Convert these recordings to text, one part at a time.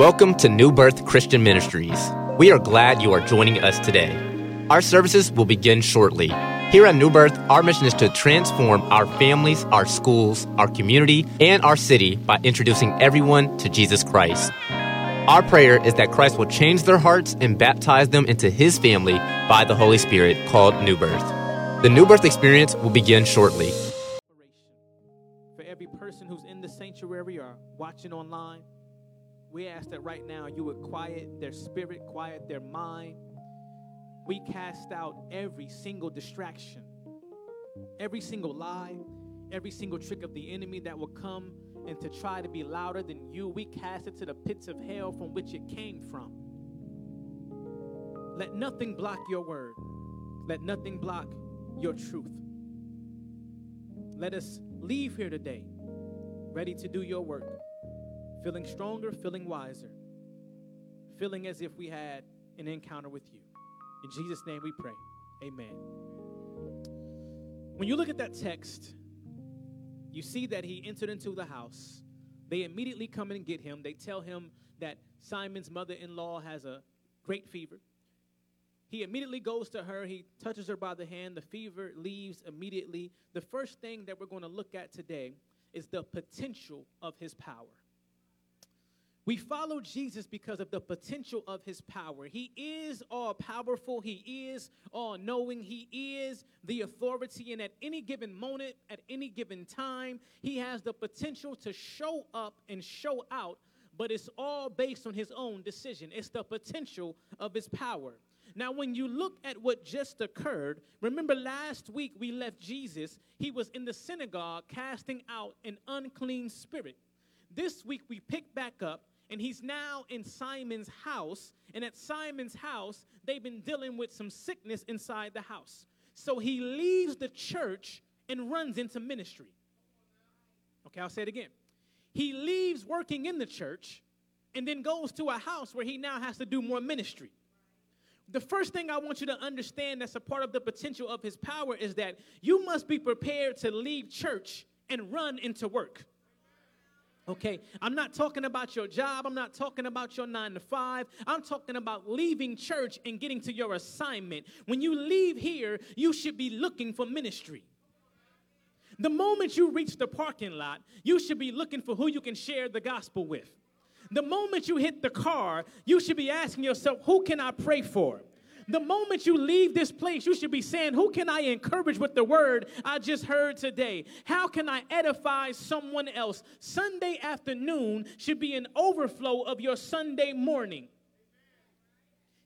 Welcome to New Birth Christian Ministries. We are glad you are joining us today. Our services will begin shortly. Here at New Birth, our mission is to transform our families, our schools, our community, and our city by introducing everyone to Jesus Christ. Our prayer is that Christ will change their hearts and baptize them into his family by the Holy Spirit called New Birth. The New Birth experience will begin shortly. For every person who's in the sanctuary or watching online, we ask that right now you would quiet their spirit, quiet their mind. We cast out every single distraction, every single lie, every single trick of the enemy that will come and to try to be louder than you. We cast it to the pits of hell from which it came from. Let nothing block your word. Let nothing block your truth. Let us leave here today ready to do your work feeling stronger, feeling wiser, feeling as if we had an encounter with you. In Jesus' name we pray. Amen. When you look at that text, you see that he entered into the house. They immediately come in and get him. They tell him that Simon's mother in law has a great fever. He immediately goes to her. He touches her by the hand. The fever leaves immediately. The first thing that we're going to look at today is the potential of his power. We follow Jesus because of the potential of his power. He is all powerful, he is all knowing, he is the authority, and at any given moment, at any given time, he has the potential to show up and show out, but it's all based on his own decision. It's the potential of his power. Now, when you look at what just occurred, remember last week we left Jesus, he was in the synagogue casting out an unclean spirit. This week we pick back up and he's now in Simon's house. And at Simon's house, they've been dealing with some sickness inside the house. So he leaves the church and runs into ministry. Okay, I'll say it again. He leaves working in the church and then goes to a house where he now has to do more ministry. The first thing I want you to understand that's a part of the potential of his power is that you must be prepared to leave church and run into work. Okay, I'm not talking about your job. I'm not talking about your nine to five. I'm talking about leaving church and getting to your assignment. When you leave here, you should be looking for ministry. The moment you reach the parking lot, you should be looking for who you can share the gospel with. The moment you hit the car, you should be asking yourself, who can I pray for? The moment you leave this place, you should be saying, Who can I encourage with the word I just heard today? How can I edify someone else? Sunday afternoon should be an overflow of your Sunday morning.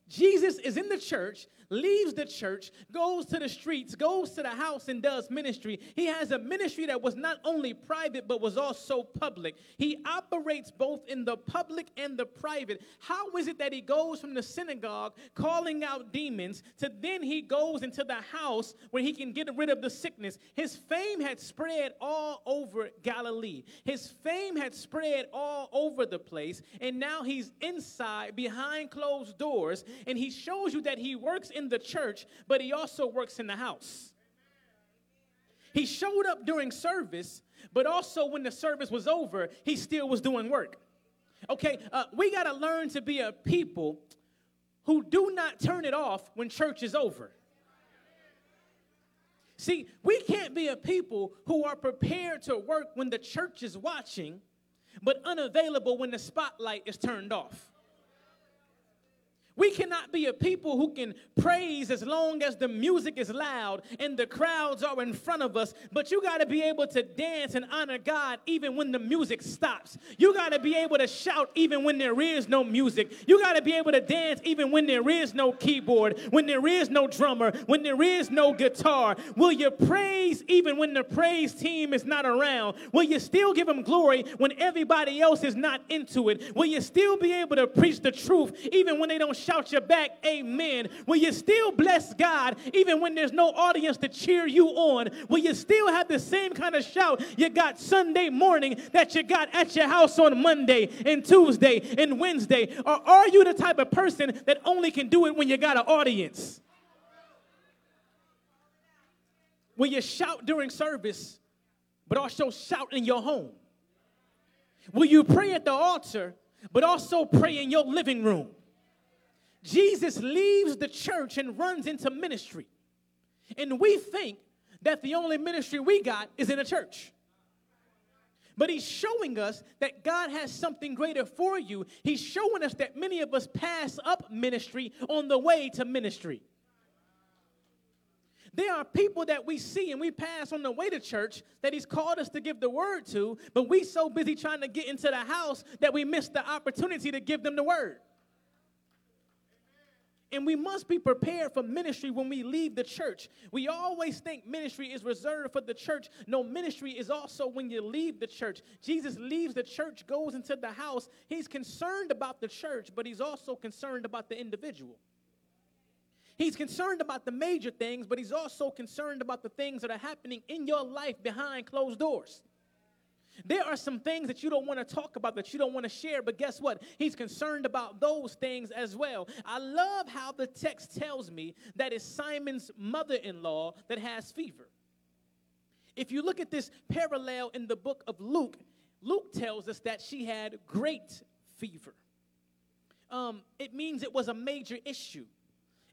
Jesus is in the church leaves the church, goes to the streets, goes to the house, and does ministry. He has a ministry that was not only private, but was also public. He operates both in the public and the private. How is it that he goes from the synagogue calling out demons to then he goes into the house where he can get rid of the sickness? His fame had spread all over Galilee, his fame had spread all over the place, and now he's inside behind closed doors, and he shows you that he works in the church, but he also works in the house. He showed up during service, but also when the service was over, he still was doing work. Okay, uh, we got to learn to be a people who do not turn it off when church is over. See, we can't be a people who are prepared to work when the church is watching, but unavailable when the spotlight is turned off. We cannot be a people who can praise as long as the music is loud and the crowds are in front of us, but you got to be able to dance and honor God even when the music stops. You got to be able to shout even when there is no music. You got to be able to dance even when there is no keyboard, when there is no drummer, when there is no guitar. Will you praise even when the praise team is not around? Will you still give him glory when everybody else is not into it? Will you still be able to preach the truth even when they don't shout you back, amen? Will you still bless God even when there's no audience to cheer you on? Will you still have the same kind of shout you got Sunday morning that you got at your house on Monday and Tuesday and Wednesday? Or are you the type of person that only can do it when you got an audience? Will you shout during service, but also shout in your home? Will you pray at the altar, but also pray in your living room. Jesus leaves the church and runs into ministry. And we think that the only ministry we got is in a church. But he's showing us that God has something greater for you. He's showing us that many of us pass up ministry on the way to ministry. There are people that we see and we pass on the way to church that he's called us to give the word to, but we so busy trying to get into the house that we miss the opportunity to give them the word. And we must be prepared for ministry when we leave the church. We always think ministry is reserved for the church. No, ministry is also when you leave the church. Jesus leaves the church, goes into the house. He's concerned about the church, but he's also concerned about the individual. He's concerned about the major things, but he's also concerned about the things that are happening in your life behind closed doors. There are some things that you don't want to talk about, that you don't want to share, but guess what? He's concerned about those things as well. I love how the text tells me that it's Simon's mother in law that has fever. If you look at this parallel in the book of Luke, Luke tells us that she had great fever. Um, it means it was a major issue.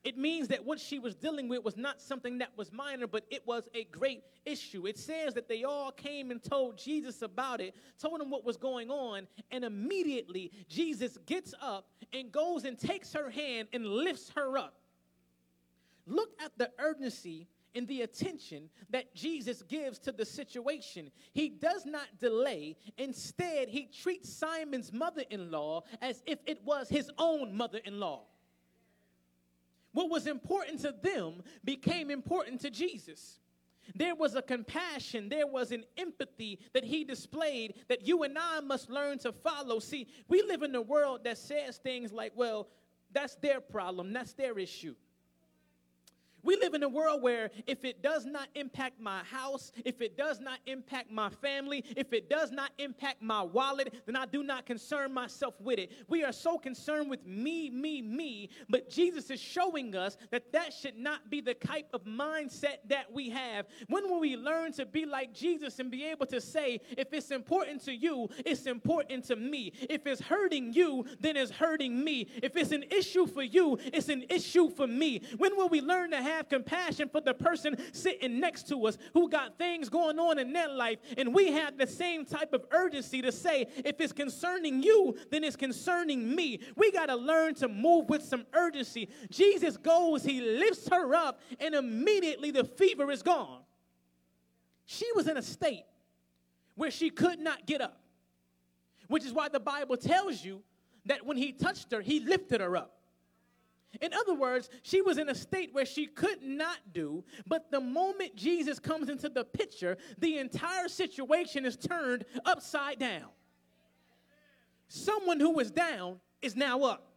It means that what she was dealing with was not something that was minor, but it was a great issue. It says that they all came and told Jesus about it, told him what was going on, and immediately Jesus gets up and goes and takes her hand and lifts her up. Look at the urgency and the attention that Jesus gives to the situation. He does not delay. Instead, he treats Simon's mother in law as if it was his own mother in law. What was important to them became important to Jesus. There was a compassion, there was an empathy that he displayed that you and I must learn to follow. See, we live in a world that says things like, well, that's their problem, that's their issue. We live in a world where if it does not impact my house, if it does not impact my family, if it does not impact my wallet, then I do not concern myself with it. We are so concerned with me, me, me, but Jesus is showing us that that should not be the type of mindset that we have. When will we learn to be like Jesus and be able to say, if it's important to you, it's important to me. If it's hurting you, then it's hurting me. If it's an issue for you, it's an issue for me. When will we learn to have have compassion for the person sitting next to us who got things going on in their life. And we have the same type of urgency to say, if it's concerning you, then it's concerning me. We got to learn to move with some urgency. Jesus goes, he lifts her up, and immediately the fever is gone. She was in a state where she could not get up, which is why the Bible tells you that when he touched her, he lifted her up. In other words, she was in a state where she could not do, but the moment Jesus comes into the picture, the entire situation is turned upside down. Someone who was down is now up.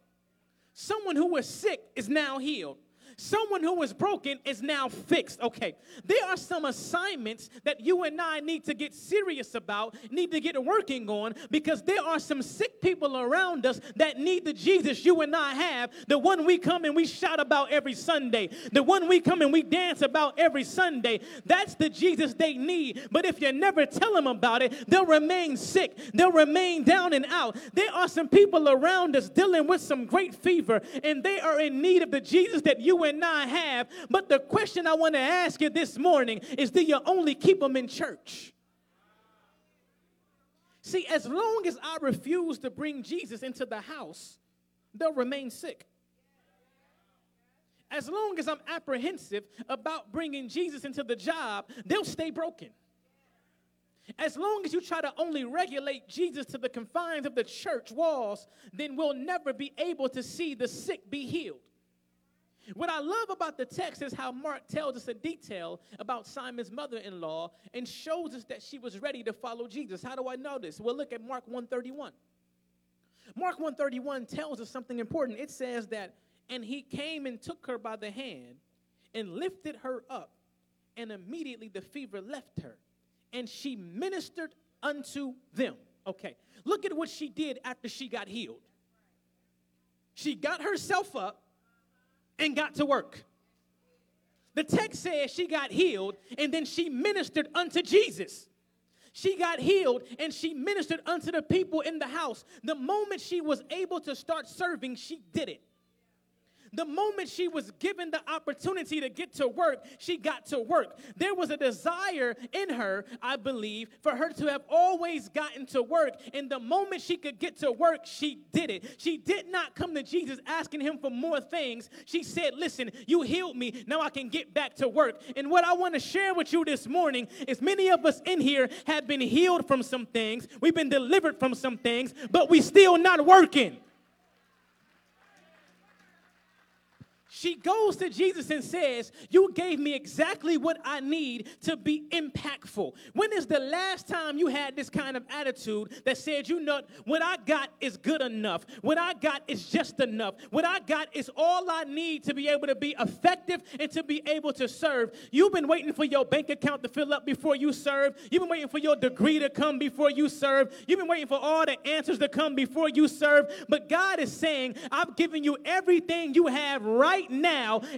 Someone who was sick is now healed. Someone who was broken is now fixed. Okay, there are some assignments that you and I need to get serious about, need to get working on, because there are some sick people around us that need the Jesus you and I have, the one we come and we shout about every Sunday, the one we come and we dance about every Sunday. That's the Jesus they need. But if you never tell them about it, they'll remain sick, they'll remain down and out. There are some people around us dealing with some great fever, and they are in need of the Jesus that you and I have. But the question I want to ask you this morning is do you only keep them in church? See, as long as I refuse to bring Jesus into the house, they'll remain sick. As long as I'm apprehensive about bringing Jesus into the job, they'll stay broken. As long as you try to only regulate Jesus to the confines of the church walls, then we'll never be able to see the sick be healed. What I love about the text is how Mark tells us a detail about Simon's mother in law and shows us that she was ready to follow Jesus. How do I know this? Well, look at Mark 131. Mark 131 tells us something important. It says that, and he came and took her by the hand and lifted her up, and immediately the fever left her, and she ministered unto them. Okay, look at what she did after she got healed. She got herself up and got to work. The text says she got healed and then she ministered unto Jesus. She got healed and she ministered unto the people in the house. The moment she was able to start serving, she did it. The moment she was given the opportunity to get to work, she got to work. There was a desire in her, I believe, for her to have always gotten to work. And the moment she could get to work, she did it. She did not come to Jesus asking him for more things. She said, Listen, you healed me. Now I can get back to work. And what I want to share with you this morning is many of us in here have been healed from some things, we've been delivered from some things, but we still not working. She goes to Jesus and says, You gave me exactly what I need to be impactful. When is the last time you had this kind of attitude that said, You know, what I got is good enough? What I got is just enough. What I got is all I need to be able to be effective and to be able to serve. You've been waiting for your bank account to fill up before you serve. You've been waiting for your degree to come before you serve. You've been waiting for all the answers to come before you serve. But God is saying, I've given you everything you have right now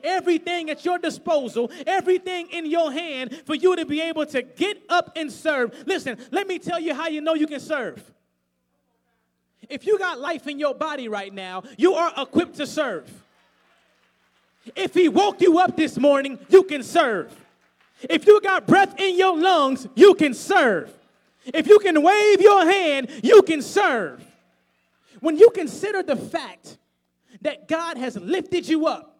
everything at your disposal, everything in your hand for you to be able to get up and serve. Listen, let me tell you how you know you can serve. If you got life in your body right now, you are equipped to serve. If he woke you up this morning, you can serve. If you got breath in your lungs, you can serve. If you can wave your hand, you can serve. When you consider the fact that God has lifted you up,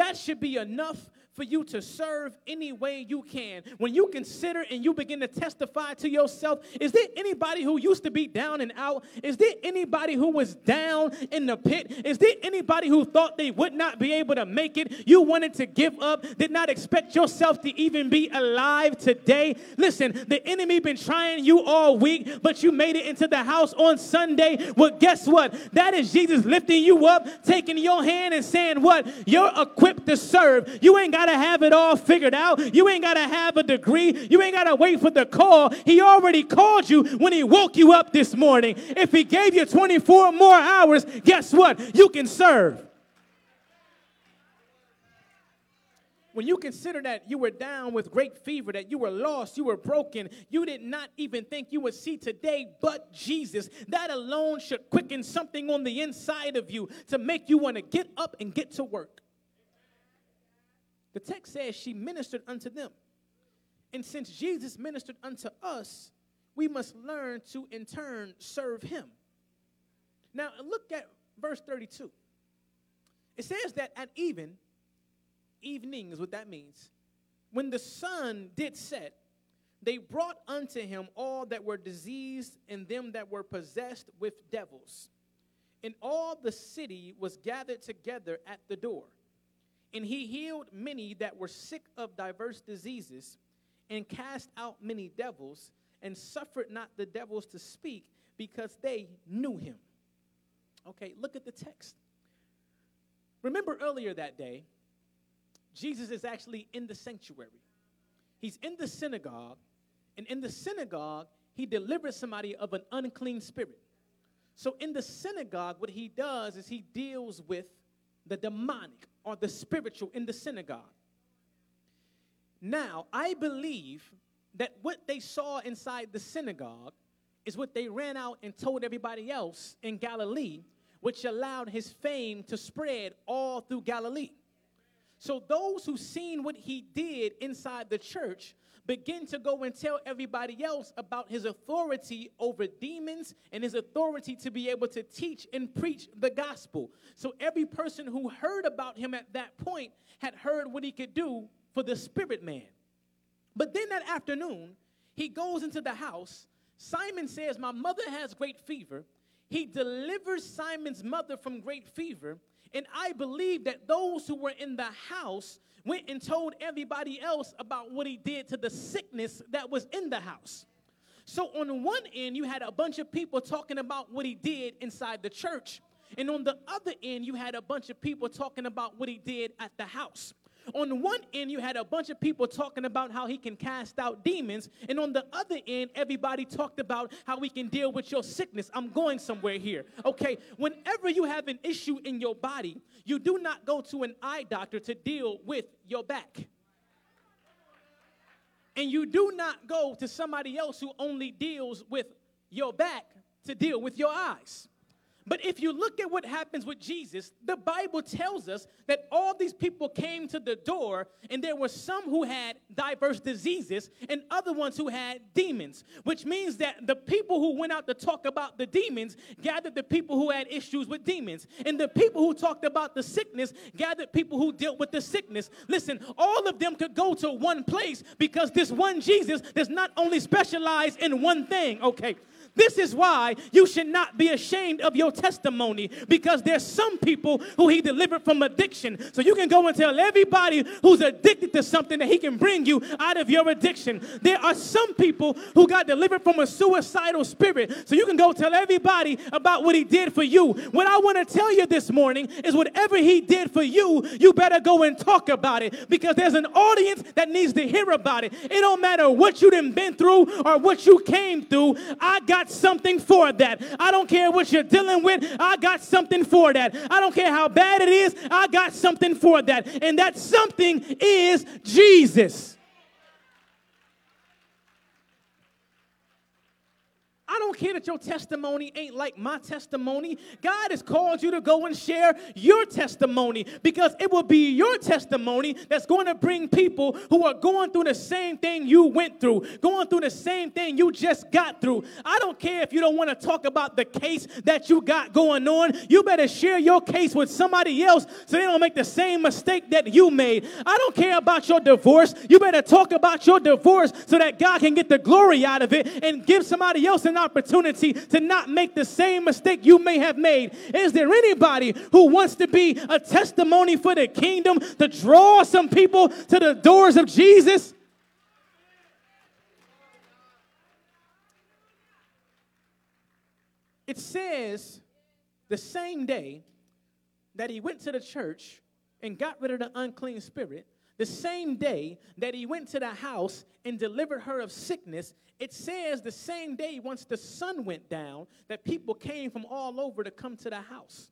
that should be enough for you to serve any way you can. When you consider and you begin to testify to yourself, is there anybody who used to be down and out? Is there anybody who was down in the pit? Is there anybody who thought they would not be able to make it? You wanted to give up, did not expect yourself to even be alive today? Listen, the enemy been trying you all week, but you made it into the house on Sunday. Well, guess what? That is Jesus lifting you up, taking your hand and saying, What? You're equipped to serve. You ain't got to have it all figured out. You ain't got to have a degree. You ain't got to wait for the call. He already called you when he woke you up this morning. If he gave you 24 more hours, guess what? You can serve. when you consider that you were down with great fever, that you were lost, you were broken, you did not even think you would see today but Jesus, that alone should quicken something on the inside of you to make you want to get up and get to work. The text says she ministered unto them. And since Jesus ministered unto us, we must learn to in turn serve him. Now, look at verse 32. It says that at even, evening is what that means, when the sun did set, they brought unto him all that were diseased and them that were possessed with devils. And all the city was gathered together at the door. And he healed many that were sick of diverse diseases, and cast out many devils, and suffered not the devils to speak, because they knew him. Okay, look at the text. Remember earlier that day, Jesus is actually in the sanctuary. He's in the synagogue, and in the synagogue, he delivers somebody of an unclean spirit. So in the synagogue, what he does is he deals with the demonic or the spiritual in the synagogue. Now, I believe that what they saw inside the synagogue is what they ran out and told everybody else in Galilee, which allowed his fame to spread all through Galilee. So those who seen what he did inside the church begin to go and tell everybody else about his authority over demons and his authority to be able to teach and preach the gospel. So every person who heard about him at that point had heard what he could do for the spirit man. But then that afternoon, he goes into the house. Simon says, My mother has great fever. He delivers Simon's mother from great fever. And I believe that those who were in the house went and told everybody else about what he did to the sickness that was in the house. So, on one end, you had a bunch of people talking about what he did inside the church. And on the other end, you had a bunch of people talking about what he did at the house. On one end, you had a bunch of people talking about how he can cast out demons. And on the other end, everybody talked about how we can deal with your sickness. I'm going somewhere here. Okay, whenever you have an issue in your body, you do not go to an eye doctor to deal with your back. And you do not go to somebody else who only deals with your back to deal with your eyes. But if you look at what happens with Jesus, the Bible tells us that all these people came to the door, and there were some who had diverse diseases and other ones who had demons, which means that the people who went out to talk about the demons gathered the people who had issues with demons, and the people who talked about the sickness gathered people who dealt with the sickness. Listen, all of them could go to one place because this one Jesus does not only specialize in one thing, okay? This is why you should not be ashamed of your testimony because there's some people who he delivered from addiction. So you can go and tell everybody who's addicted to something that he can bring you out of your addiction. There are some people who got delivered from a suicidal spirit. So you can go tell everybody about what he did for you. What I want to tell you this morning is whatever he did for you, you better go and talk about it because there's an audience that needs to hear about it. It don't matter what you done been through or what you came through. I got got something for that. I don't care what you're dealing with, I got something for that. I don't care how bad it is, I got something for that. And that something is Jesus. I don't care that your testimony ain't like my testimony. God has called you to go and share your testimony because it will be your testimony that's going to bring people who are going through the same thing you went through, going through the same thing you just got through. I don't care if you don't want to talk about the case that you got going on. You better share your case with somebody else so they don't make the same mistake that you made. I don't care about your divorce. You better talk about your divorce so that God can get the glory out of it and give somebody else an opportunity to not make the same mistake you may have made. Is there anybody who wants to be a testimony for the kingdom to draw some people to the doors of Jesus? It says the same day that he went to the church and got rid of the unclean spirit, the same day that he went to the house and delivered her of sickness, it says the same day once the sun went down that people came from all over to come to the house.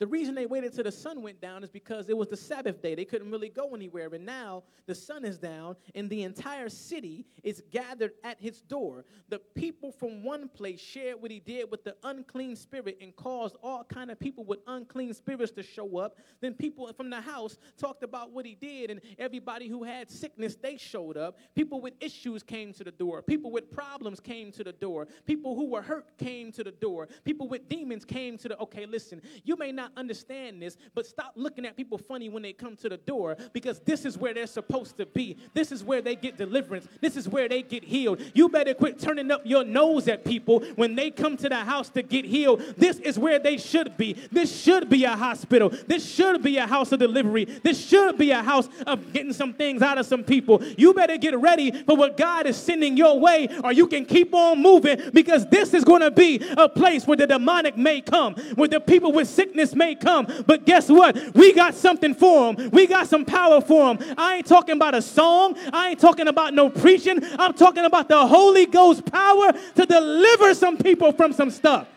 The reason they waited till the sun went down is because it was the Sabbath day. They couldn't really go anywhere. And now the sun is down, and the entire city is gathered at his door. The people from one place shared what he did with the unclean spirit and caused all kind of people with unclean spirits to show up. Then people from the house talked about what he did, and everybody who had sickness, they showed up. People with issues came to the door. People with problems came to the door. People who were hurt came to the door. People with demons came to the okay, listen, you may not not understand this, but stop looking at people funny when they come to the door because this is where they're supposed to be. This is where they get deliverance. This is where they get healed. You better quit turning up your nose at people when they come to the house to get healed. This is where they should be. This should be a hospital. This should be a house of delivery. This should be a house of getting some things out of some people. You better get ready for what God is sending your way, or you can keep on moving because this is going to be a place where the demonic may come, where the people with sickness may come, but guess what? We got something for them. We got some power for them. I ain't talking about a song. I ain't talking about no preaching. I'm talking about the Holy Ghost power to deliver some people from some stuff.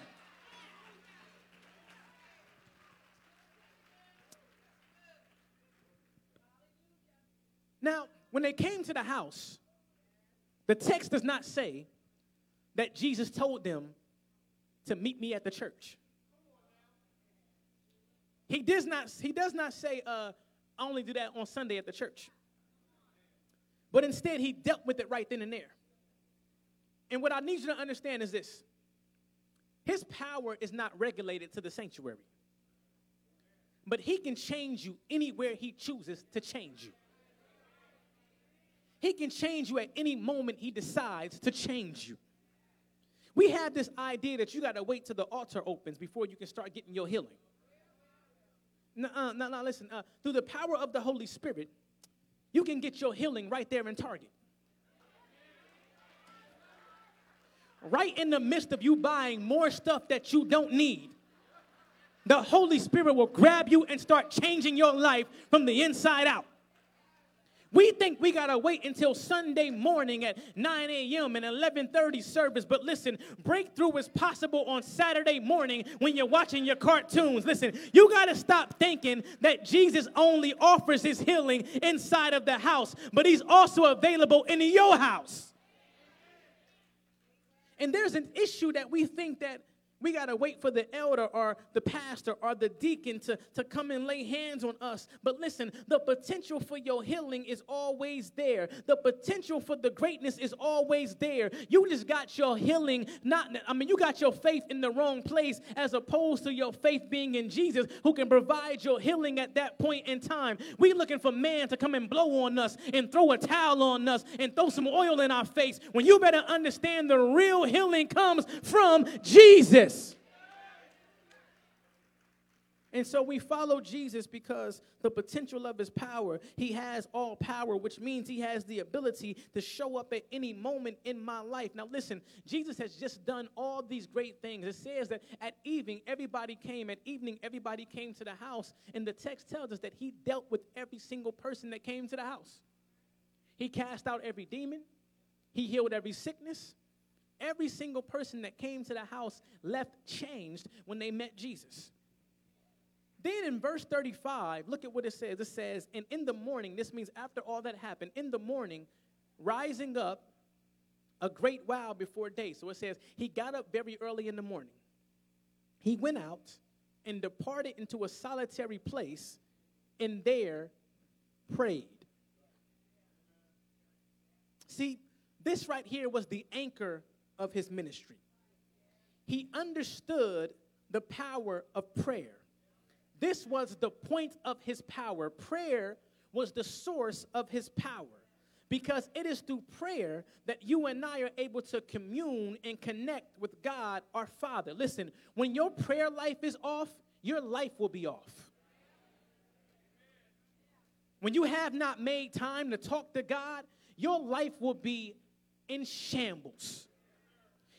Now, when they came to the house, the text does not say that Jesus told them to meet me at the church. He does not, he does not say, uh, I only do that on Sunday at the church. But instead, he dealt with it right then and there. And what I need you to understand is this His power is not regulated to the sanctuary, but He can change you anywhere He chooses to change you. He can change you at any moment He decides to change you. We have this idea that you got to wait till the altar opens before you can start getting your healing. No, uh, no, no, listen. Uh, through the power of the Holy Spirit, you can get your healing right there in Target. Right in the midst of you buying more stuff that you don't need, the Holy Spirit will grab you and start changing your life from the inside out. We think we gotta wait until Sunday morning at 9 a.m. and 11:30 service, but listen, breakthrough is possible on Saturday morning when you're watching your cartoons. Listen, you gotta stop thinking that Jesus only offers his healing inside of the house, but he's also available in your house. And there's an issue that we think that we got to wait for the elder or the pastor or the deacon to, to come and lay hands on us. But listen, the potential for your healing is always there. The potential for the greatness is always there. You just got your healing, not, I mean, you got your faith in the wrong place as opposed to your faith being in Jesus who can provide your healing at that point in time. We looking for man to come and blow on us and throw a towel on us and throw some oil in our face when you better understand the real healing comes from Jesus. And so we follow Jesus because the potential of his power, he has all power, which means he has the ability to show up at any moment in my life. Now, listen, Jesus has just done all these great things. It says that at evening, everybody came. At evening, everybody came to the house. And the text tells us that he dealt with every single person that came to the house. He cast out every demon, he healed every sickness, Every single person that came to the house left changed when they met Jesus. Then in verse 35, look at what it says. It says, And in the morning, this means after all that happened, in the morning, rising up a great while before day. So it says, He got up very early in the morning. He went out and departed into a solitary place and there prayed. See, this right here was the anchor of his ministry. He understood the power of prayer. This was the point of his power. Prayer was the source of his power because it is through prayer that you and I are able to commune and connect with God our Father. Listen, when your prayer life is off, your life will be off. When you have not made time to talk to God, your life will be in shambles.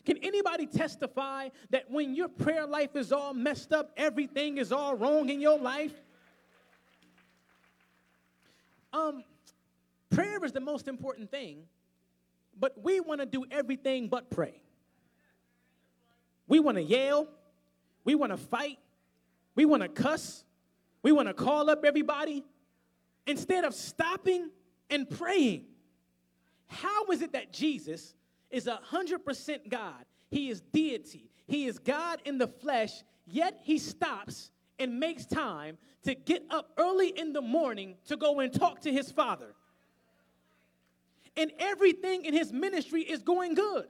Can anybody testify that when your prayer life is all messed up, everything is all wrong in your life? Um, prayer is the most important thing, but we want to do everything but pray. We want to yell, we want to fight, we want to cuss, we want to call up everybody instead of stopping and praying. How is it that Jesus is 100% God. He is deity. He is God in the flesh, yet he stops and makes time to get up early in the morning to go and talk to his father. And everything in his ministry is going good.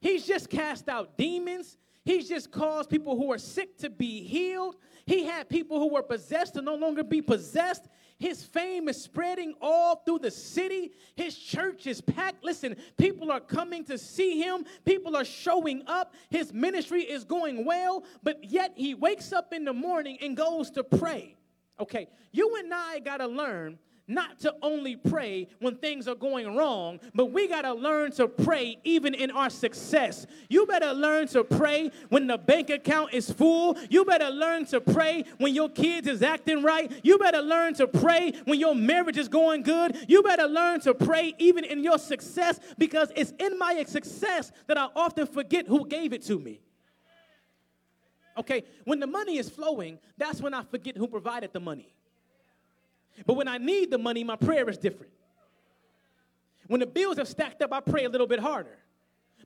He's just cast out demons. He's just caused people who are sick to be healed. He had people who were possessed to no longer be possessed. His fame is spreading all through the city. His church is packed. Listen, people are coming to see him, people are showing up. His ministry is going well, but yet he wakes up in the morning and goes to pray. Okay, you and I got to learn not to only pray when things are going wrong, but we got to learn to pray even in our success. You better learn to pray when the bank account is full. You better learn to pray when your kids is acting right. You better learn to pray when your marriage is going good. You better learn to pray even in your success because it's in my success that I often forget who gave it to me. Okay, when the money is flowing, that's when I forget who provided the money. But when I need the money, my prayer is different. When the bills are stacked up, I pray a little bit harder.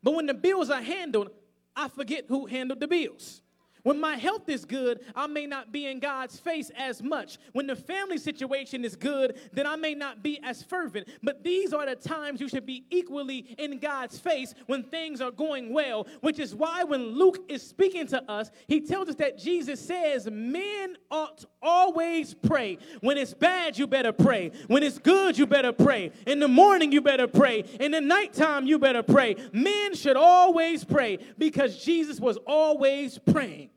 But when the bills are handled, I forget who handled the bills. When my health is good, I may not be in God's face as much. When the family situation is good, then I may not be as fervent. But these are the times you should be equally in God's face when things are going well, which is why when Luke is speaking to us, he tells us that Jesus says, Men ought always pray. When it's bad, you better pray. When it's good, you better pray. In the morning, you better pray. In the nighttime, you better pray. Men should always pray because Jesus was always praying.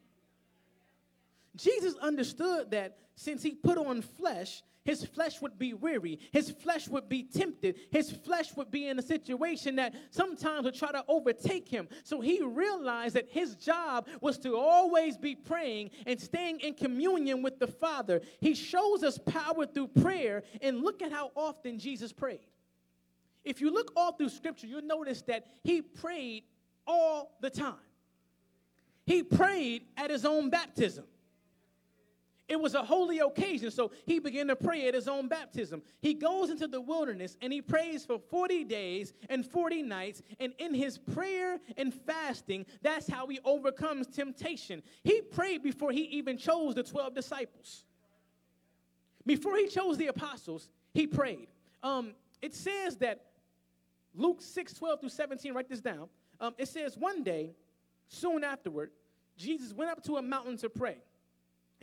Jesus understood that since he put on flesh, His flesh would be weary. His flesh would be tempted. His flesh would be in a situation that sometimes would try to overtake him. So he realized that his job was to always be praying and staying in communion with the Father. He shows us power through prayer, and look at how often Jesus prayed. If you look all through Scripture, you'll notice that he prayed all the time. He prayed at his own baptism. It was a holy occasion, so he began to pray at his own baptism. He goes into the wilderness and he prays for 40 days and 40 nights. And in his prayer and fasting, that's how he overcomes temptation. He prayed before he even chose the 12 disciples. Before he chose the apostles, he prayed. Um, it says that Luke 6 12 through 17, write this down. Um, it says, One day, soon afterward, Jesus went up to a mountain to pray.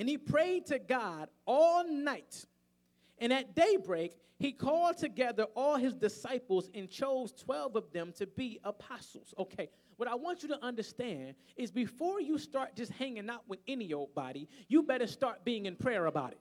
And he prayed to God all night. And at daybreak, he called together all his disciples and chose 12 of them to be apostles. Okay, what I want you to understand is before you start just hanging out with any old body, you better start being in prayer about it.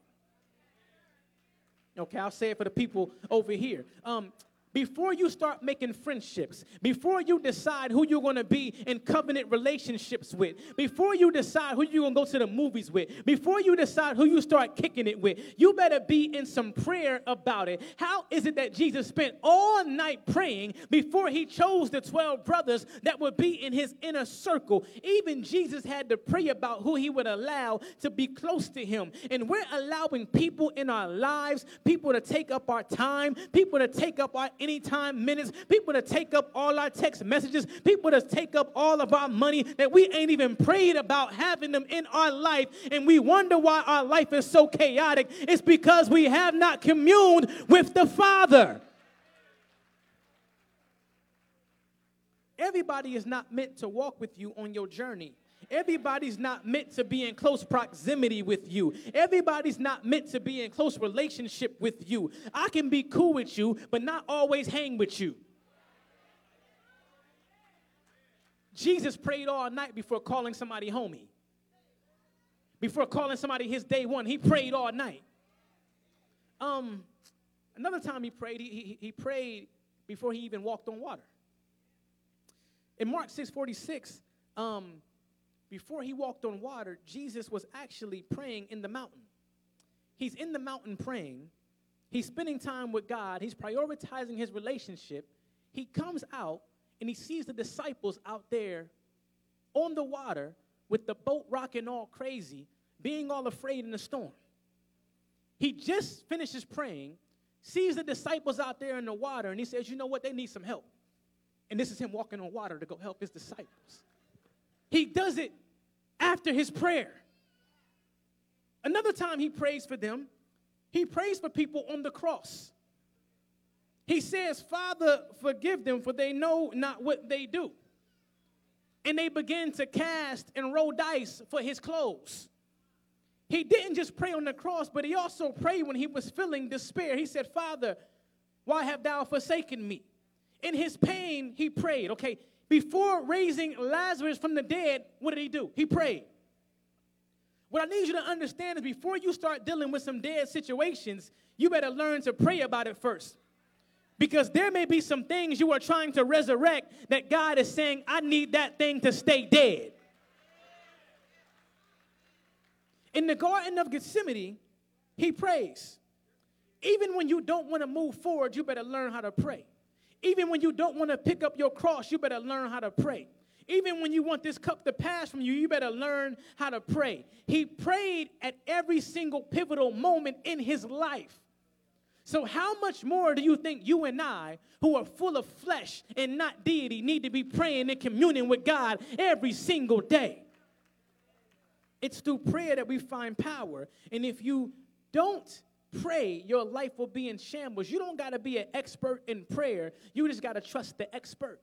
Okay, I'll say it for the people over here. Um, before you start making friendships, before you decide who you're going to be in covenant relationships with, before you decide who you're going to go to the movies with, before you decide who you start kicking it with, you better be in some prayer about it. How is it that Jesus spent all night praying before he chose the 12 brothers that would be in his inner circle? Even Jesus had to pray about who he would allow to be close to him. And we're allowing people in our lives, people to take up our time, people to take up our anytime minutes, people to take up all our text messages, people to take up all of our money that we ain't even prayed about having them in our life, and we wonder why our life is so chaotic. It's because we have not communed with the Father. Everybody is not meant to walk with you on your journey. Everybody's not meant to be in close proximity with you. Everybody's not meant to be in close relationship with you. I can be cool with you, but not always hang with you. Jesus prayed all night before calling somebody homie. Before calling somebody his day one, he prayed all night. Um, another time he prayed, he, he, he prayed before he even walked on water. In Mark 6 46, um, before he walked on water, Jesus was actually praying in the mountain. He's in the mountain praying. He's spending time with God. He's prioritizing his relationship. He comes out and he sees the disciples out there on the water with the boat rocking all crazy, being all afraid in the storm. He just finishes praying, sees the disciples out there in the water, and he says, You know what? They need some help. And this is him walking on water to go help his disciples. He does it after his prayer. Another time he prays for them, he prays for people on the cross. He says, Father, forgive them, for they know not what they do. And they begin to cast and roll dice for his clothes. He didn't just pray on the cross, but he also prayed when he was feeling despair. He said, Father, why have thou forsaken me? In his pain, he prayed. Okay, before raising Lazarus from the dead, what did he do? He prayed. What I need you to understand is before you start dealing with some dead situations, you better learn to pray about it first. Because there may be some things you are trying to resurrect that God is saying, I need that thing to stay dead. In the Garden of Gethsemane, he prays. Even when you don't want to move forward, you better learn how to pray. Even when you don't want to pick up your cross, you better learn how to pray. Even when you want this cup to pass from you, you better learn how to pray. He prayed at every single pivotal moment in his life. So, how much more do you think you and I, who are full of flesh and not deity, need to be praying and communing with God every single day? It's through prayer that we find power. And if you don't pray, your life will be in shambles. You don't got to be an expert in prayer, you just got to trust the expert.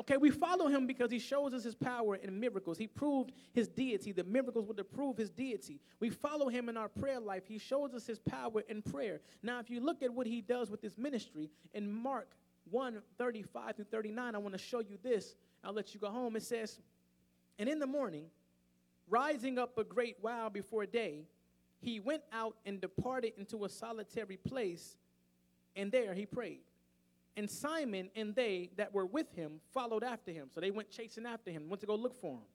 Okay, we follow him because he shows us his power in miracles. He proved his deity. The miracles were to prove his deity. We follow him in our prayer life. He shows us his power in prayer. Now, if you look at what he does with his ministry in Mark 1 35 through 39, I want to show you this. I'll let you go home. It says, And in the morning, rising up a great while before day, he went out and departed into a solitary place, and there he prayed. And Simon and they that were with him followed after him. So they went chasing after him, went to go look for him.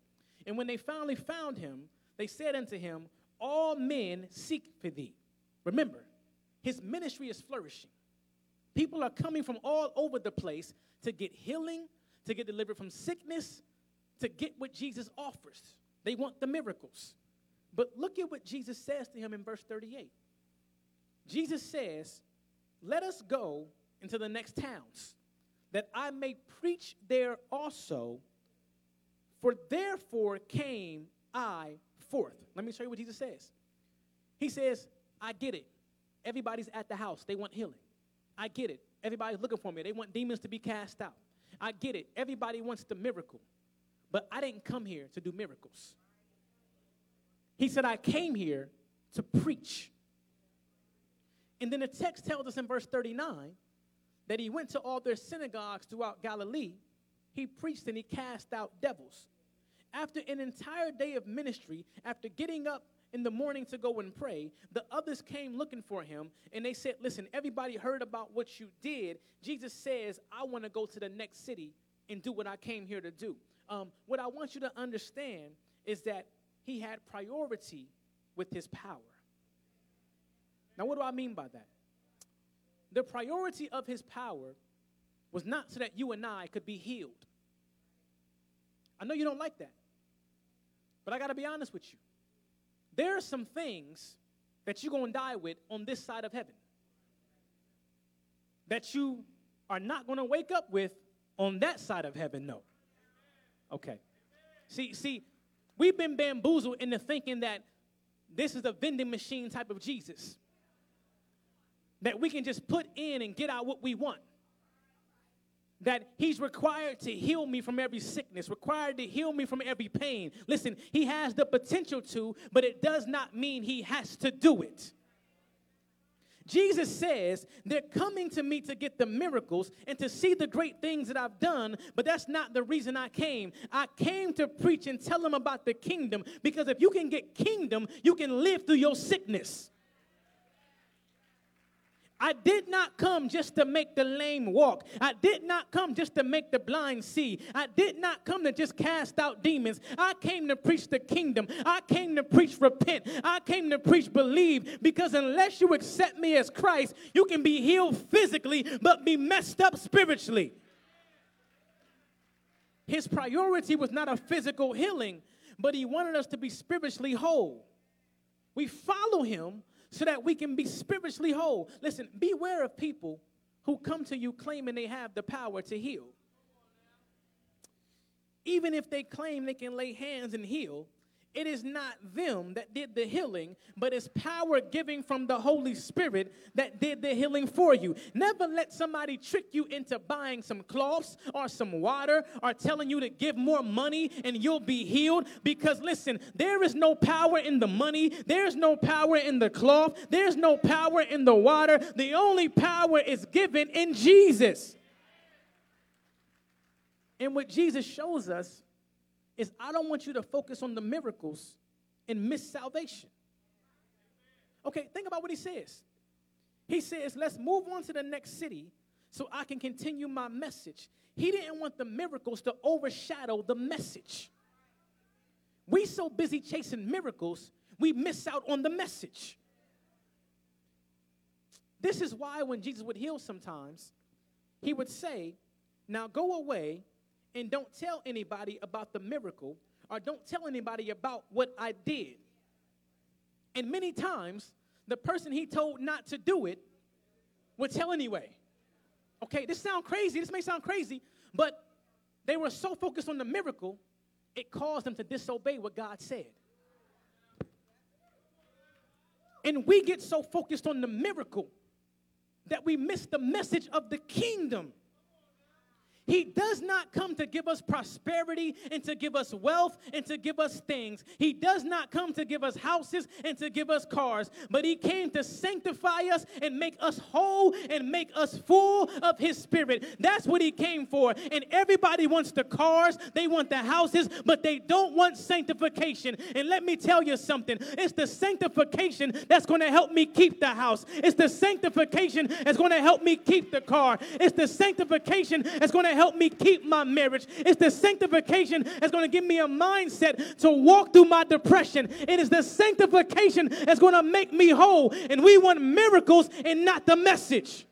And when they finally found him, they said unto him, All men seek for thee. Remember, his ministry is flourishing. People are coming from all over the place to get healing, to get delivered from sickness, to get what Jesus offers. They want the miracles. But look at what Jesus says to him in verse 38. Jesus says, Let us go into the next towns, that I may preach there also, for therefore came I forth. Let me show you what Jesus says. He says, I get it. Everybody's at the house, they want healing. I get it. Everybody's looking for me. They want demons to be cast out. I get it. Everybody wants the miracle. But I didn't come here to do miracles. He said, I came here to preach. And then the text tells us in verse 39 that he went to all their synagogues throughout Galilee. He preached and he cast out devils. After an entire day of ministry, after getting up in the morning to go and pray, the others came looking for him and they said, Listen, everybody heard about what you did. Jesus says, I want to go to the next city and do what I came here to do. Um, what I want you to understand is that he had priority with his power. Now, what do I mean by that? The priority of his power was not so that you and I could be healed. I know you don't like that, but I got to be honest with you. There are some things that you're to die with on this side of heaven that you are not to wake up with on that side of heaven, no. Okay. See, see, we've been bamboozled into thinking that this is a vending machine type of Jesus. That we can just put in and get out what we want that he's required to heal me from every sickness, required to heal me from every pain. Listen, he has the potential to, but it does not mean he has to do it. Jesus says they're coming to me to get the miracles and to see the great things that I've done, but that's not the reason I came. I came to preach and tell them about the kingdom because if you can get kingdom, you can live through your sickness. I did not come just to make the lame walk. I did not come just to make the blind see. I did not come to just cast out demons. I came to preach the kingdom. I came to preach repent. I came to preach believe because unless you accept me as Christ, you can be healed physically but be messed up spiritually. His priority was not a physical healing, but he wanted us to be spiritually whole. We follow him so that we can be spiritually whole. Listen, beware of people who come to you claiming they have the power to heal. Even if they claim they can lay hands and heal, it is not them that did the healing, but it's power giving from the Holy Spirit that did the healing for you. Never let somebody trick you into buying some cloths or some water or telling you to give more money and you'll be healed. Because listen, there is no power in the money, there's no power in the cloth, there's no power in the water. The only power is given in Jesus. And what Jesus shows us is I don't want you to focus on the miracles and miss salvation. Okay, think about what he says. He says, let's move on to the next city so I can continue my message. He didn't want the miracles to overshadow the message. We so busy chasing miracles, we miss out on the message. This is why when Jesus would heal sometimes, he would say, Now go away and don't tell anybody about the miracle or don't tell anybody about what I did. And many times, the person he told not to do it would tell anyway. Okay, this sounds crazy. This may sound crazy, but they were so focused on the miracle, it caused them to disobey what God said. And we get so focused on the miracle that we miss the message of the kingdom. He does not come to give us prosperity and to give us wealth and to give us things. He does not come to give us houses and to give us cars, but He came to sanctify us and make us whole and make us full of His Spirit. That's what He came for. And everybody wants the cars, they want the houses, but they don't want sanctification. And let me tell you something it's the sanctification that's going to help me keep the house, it's the sanctification that's going to help me keep the car, it's the sanctification that's going to help me keep my marriage. It's the sanctification that's going to give me a mindset to walk through my depression. It is the sanctification that's going to make me whole. And we want miracles and not the message.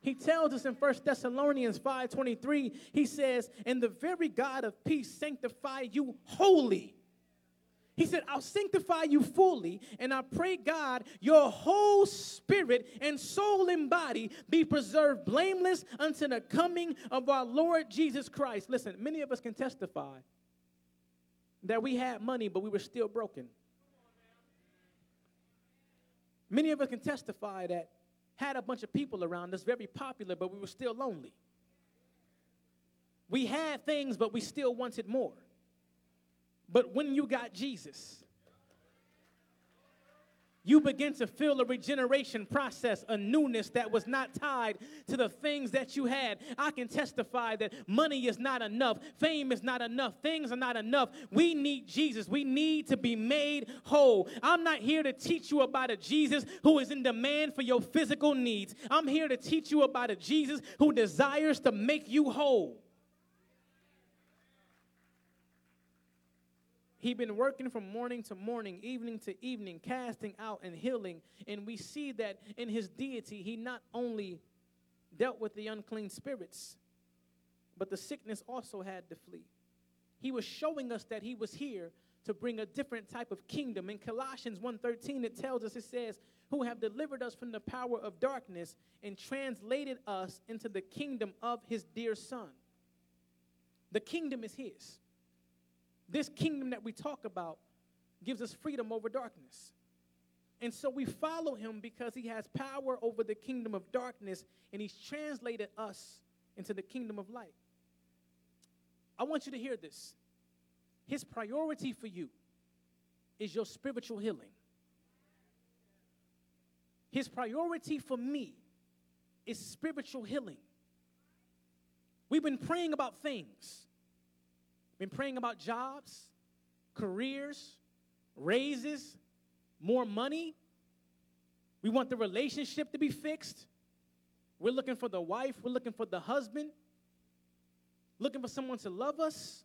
He tells us in 1 Thessalonians 5:23, he says, "And the very God of peace sanctify you wholly." He said, I'll sanctify you fully, and I pray, God, your whole spirit and soul and body be preserved blameless unto the coming of our Lord Jesus Christ. Listen, many of us can testify that we had money, but we were still broken. Many of us can testify that had a bunch of people around us, very popular, but we were still lonely. We had things, but we still wanted more. But when you got Jesus, you begin to feel a regeneration process, a newness that was not tied to the things that you had. I can testify that money is not enough, fame is not enough, things are not enough. We need Jesus. We need to be made whole. I'm not here to teach you about a Jesus who is in demand for your physical needs. I'm here to teach you about a Jesus who desires to make you whole. He'd been working from morning to morning, evening to evening, casting out and healing. And we see that in his deity, he not only dealt with the unclean spirits, but the sickness also had to flee. He was showing us that he was here to bring a different type of kingdom. In Colossians 1:13 it tells us it says, "Who have delivered us from the power of darkness and translated us into the kingdom of his dear son." The kingdom is his. This kingdom that we talk about gives us freedom over darkness. And so we follow him because he has power over the kingdom of darkness and he's translated us into the kingdom of light. I want you to hear this. His priority for you is your spiritual healing. His priority for me is spiritual healing. We've been praying about things. Been praying about jobs, careers, raises, more money. We want the relationship to be fixed. We're looking for the wife, we're looking for the husband, looking for someone to love us.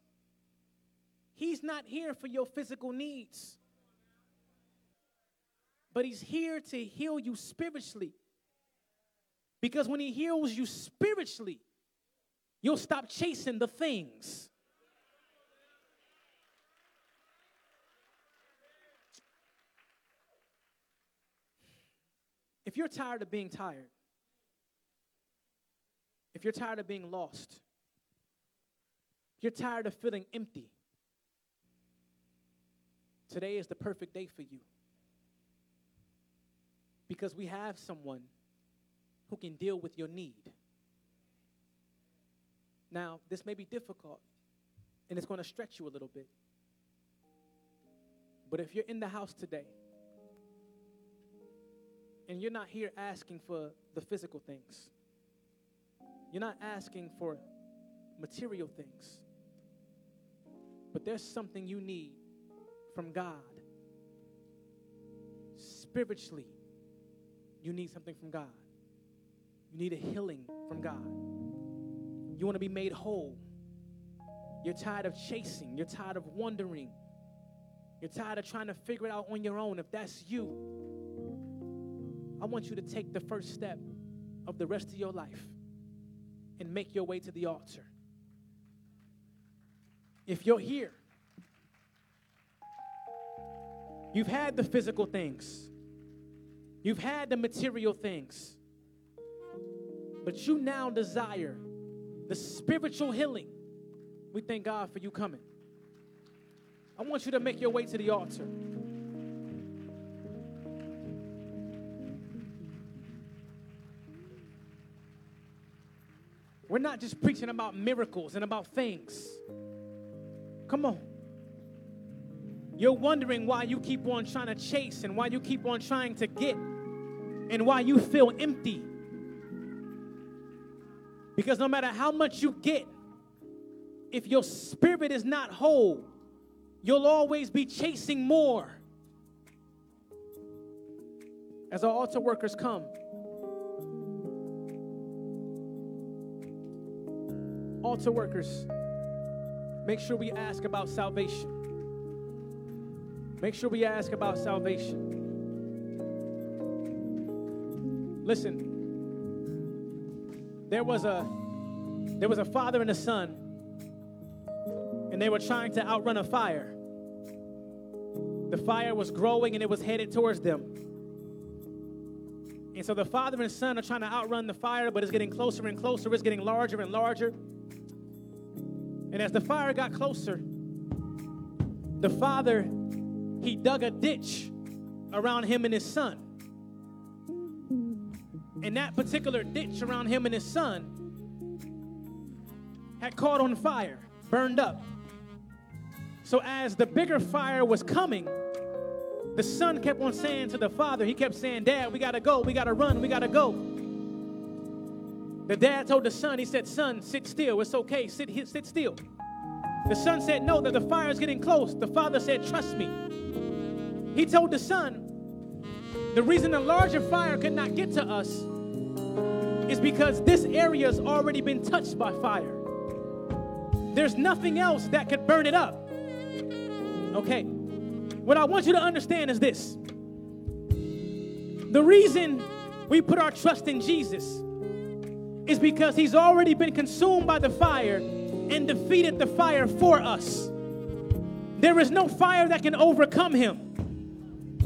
He's not here for your physical needs, but He's here to heal you spiritually. Because when He heals you spiritually, you'll stop chasing the things. If you're tired of being tired, if you're tired of being lost, you're tired of feeling empty, today is the perfect day for you. Because we have someone who can deal with your need. Now, this may be difficult and it's going to stretch you a little bit. But if you're in the house today, and you're not here asking for the physical things, you're not asking for material things, but there's something you need from God. Spiritually, you need something from God. You need a healing from God. You want to be made whole. You're tired of chasing. You're tired of wondering. You're tired of trying to figure it out on your own. If that's you, I want you to take the first step of the rest of your life and make your way to the altar. If you're here, you've had the physical things, you've had the material things, but you now desire the spiritual healing. We thank God for you coming. I want you to make your way to the altar. We're not just preaching about miracles and about things. Come on. You're wondering why you keep on trying to chase and why you keep on trying to get and why you feel empty. Because no matter how much you get, if your spirit is not whole, you'll always be chasing more. As our altar workers come, altar workers, make sure we ask about salvation. Make sure we ask about salvation. Listen, there was a there was a father and a son, and they were trying to outrun a fire. The fire was growing and it was headed towards them. And so the father and son are trying to outrun the fire, but it's getting closer and closer. It's getting larger and larger. And as the fire got closer, the father, he dug a ditch around him and his son. And that particular ditch around him and his son had caught on fire, burned up. So as the bigger fire was coming, the son kept on saying to the father, he kept saying, Dad, we gotta go, we gotta run, we gotta go. The dad told the son, he said, Son, sit still, it's okay, sit, sit still. The son said, No, that the fire is getting close. The father said, Trust me. He told the son, The reason the larger fire could not get to us is because this area has already been touched by fire. There's nothing else that could burn it up. Okay. What I want you to understand is this the reason we put our trust in Jesus is because he's already been consumed by the fire and defeated the fire for us. There is no fire that can overcome him.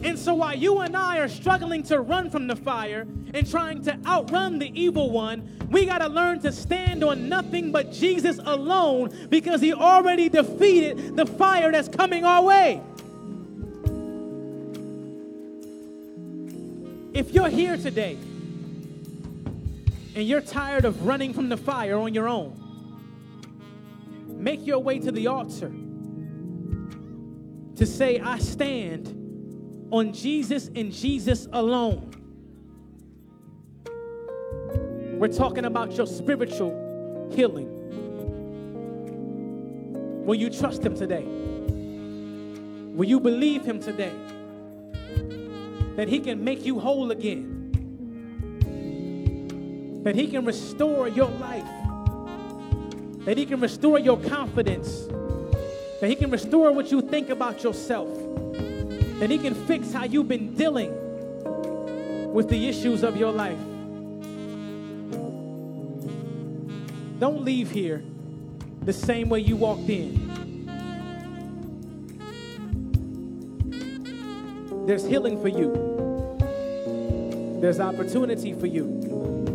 And so while you and I are struggling to run from the fire and trying to outrun the evil one, we got to learn to stand on nothing but Jesus alone because he already defeated the fire that's coming our way. If you're here today and you're tired of running from the fire on your own, make your way to the altar to say, I stand on Jesus and Jesus alone. We're talking about your spiritual healing. Will you trust Him today? Will you believe Him today? That He can make you whole again. That He can restore your life. That He can restore your confidence. That He can restore what you think about yourself that He can fix how you've been dealing with the issues of your life. Don't leave here the same way you walked in. There's healing for you. There's opportunity for you.